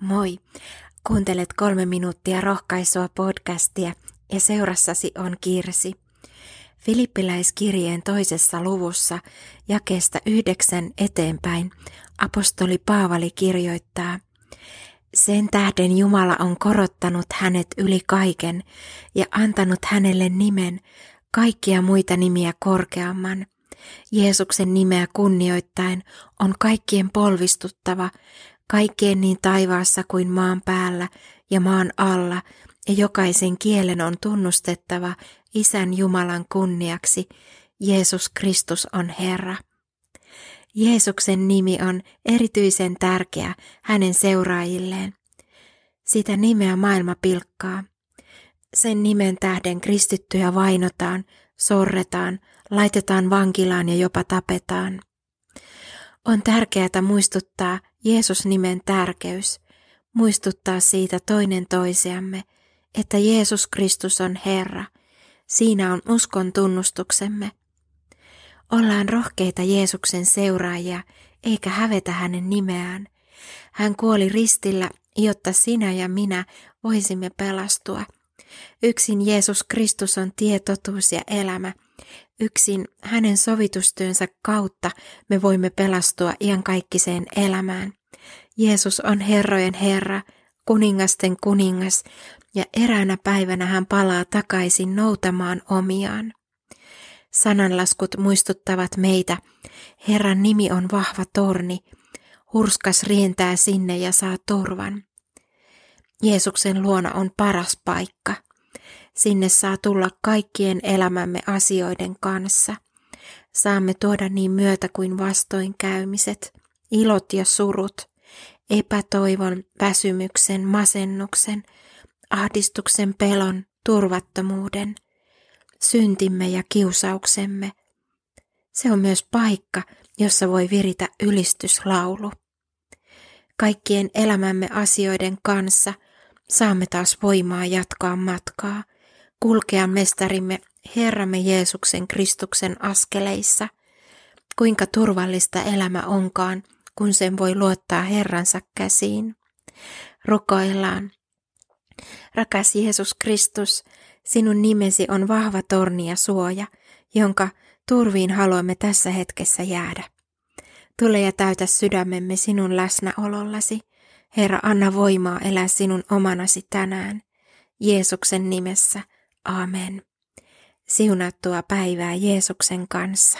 Moi! Kuuntelet kolme minuuttia rohkaisua podcastia ja seurassasi on Kirsi. Filippiläiskirjeen toisessa luvussa jakeesta yhdeksän eteenpäin apostoli Paavali kirjoittaa, Sen tähden Jumala on korottanut hänet yli kaiken ja antanut hänelle nimen, kaikkia muita nimiä korkeamman. Jeesuksen nimeä kunnioittain on kaikkien polvistuttava, kaikkien niin taivaassa kuin maan päällä ja maan alla, ja jokaisen kielen on tunnustettava Isän Jumalan kunniaksi, Jeesus Kristus on Herra. Jeesuksen nimi on erityisen tärkeä hänen seuraajilleen. Sitä nimeä maailma pilkkaa. Sen nimen tähden kristittyjä vainotaan, sorretaan, laitetaan vankilaan ja jopa tapetaan. On tärkeää muistuttaa Jeesus-nimen tärkeys, muistuttaa siitä toinen toisiamme, että Jeesus Kristus on Herra. Siinä on uskon tunnustuksemme. Ollaan rohkeita Jeesuksen seuraajia, eikä hävetä hänen nimeään. Hän kuoli ristillä, jotta sinä ja minä voisimme pelastua. Yksin Jeesus Kristus on tie, totuus ja elämä. Yksin hänen sovitustyönsä kautta me voimme pelastua iankaikkiseen elämään. Jeesus on herrojen Herra, kuningasten kuningas, ja eräänä päivänä hän palaa takaisin noutamaan omiaan. Sananlaskut muistuttavat meitä, Herran nimi on vahva torni, hurskas rientää sinne ja saa turvan. Jeesuksen luona on paras paikka. Sinne saa tulla kaikkien elämämme asioiden kanssa. Saamme tuoda niin myötä kuin vastoinkäymiset, ilot ja surut, epätoivon, väsymyksen, masennuksen, ahdistuksen, pelon, turvattomuuden, syntimme ja kiusauksemme. Se on myös paikka, jossa voi viritä ylistyslaulu. Kaikkien elämämme asioiden kanssa saamme taas voimaa jatkaa matkaa, kulkea mestarimme Herramme Jeesuksen Kristuksen askeleissa. Kuinka turvallista elämä onkaan, kun sen voi luottaa Herransa käsiin. Rukoillaan. Rakas Jeesus Kristus, sinun nimesi on vahva torni ja suoja, jonka turviin haluamme tässä hetkessä jäädä. Tule ja täytä sydämemme sinun läsnäolollasi. Herra, anna voimaa elää sinun omanasi tänään. Jeesuksen nimessä. Amen. Siunattua päivää Jeesuksen kanssa.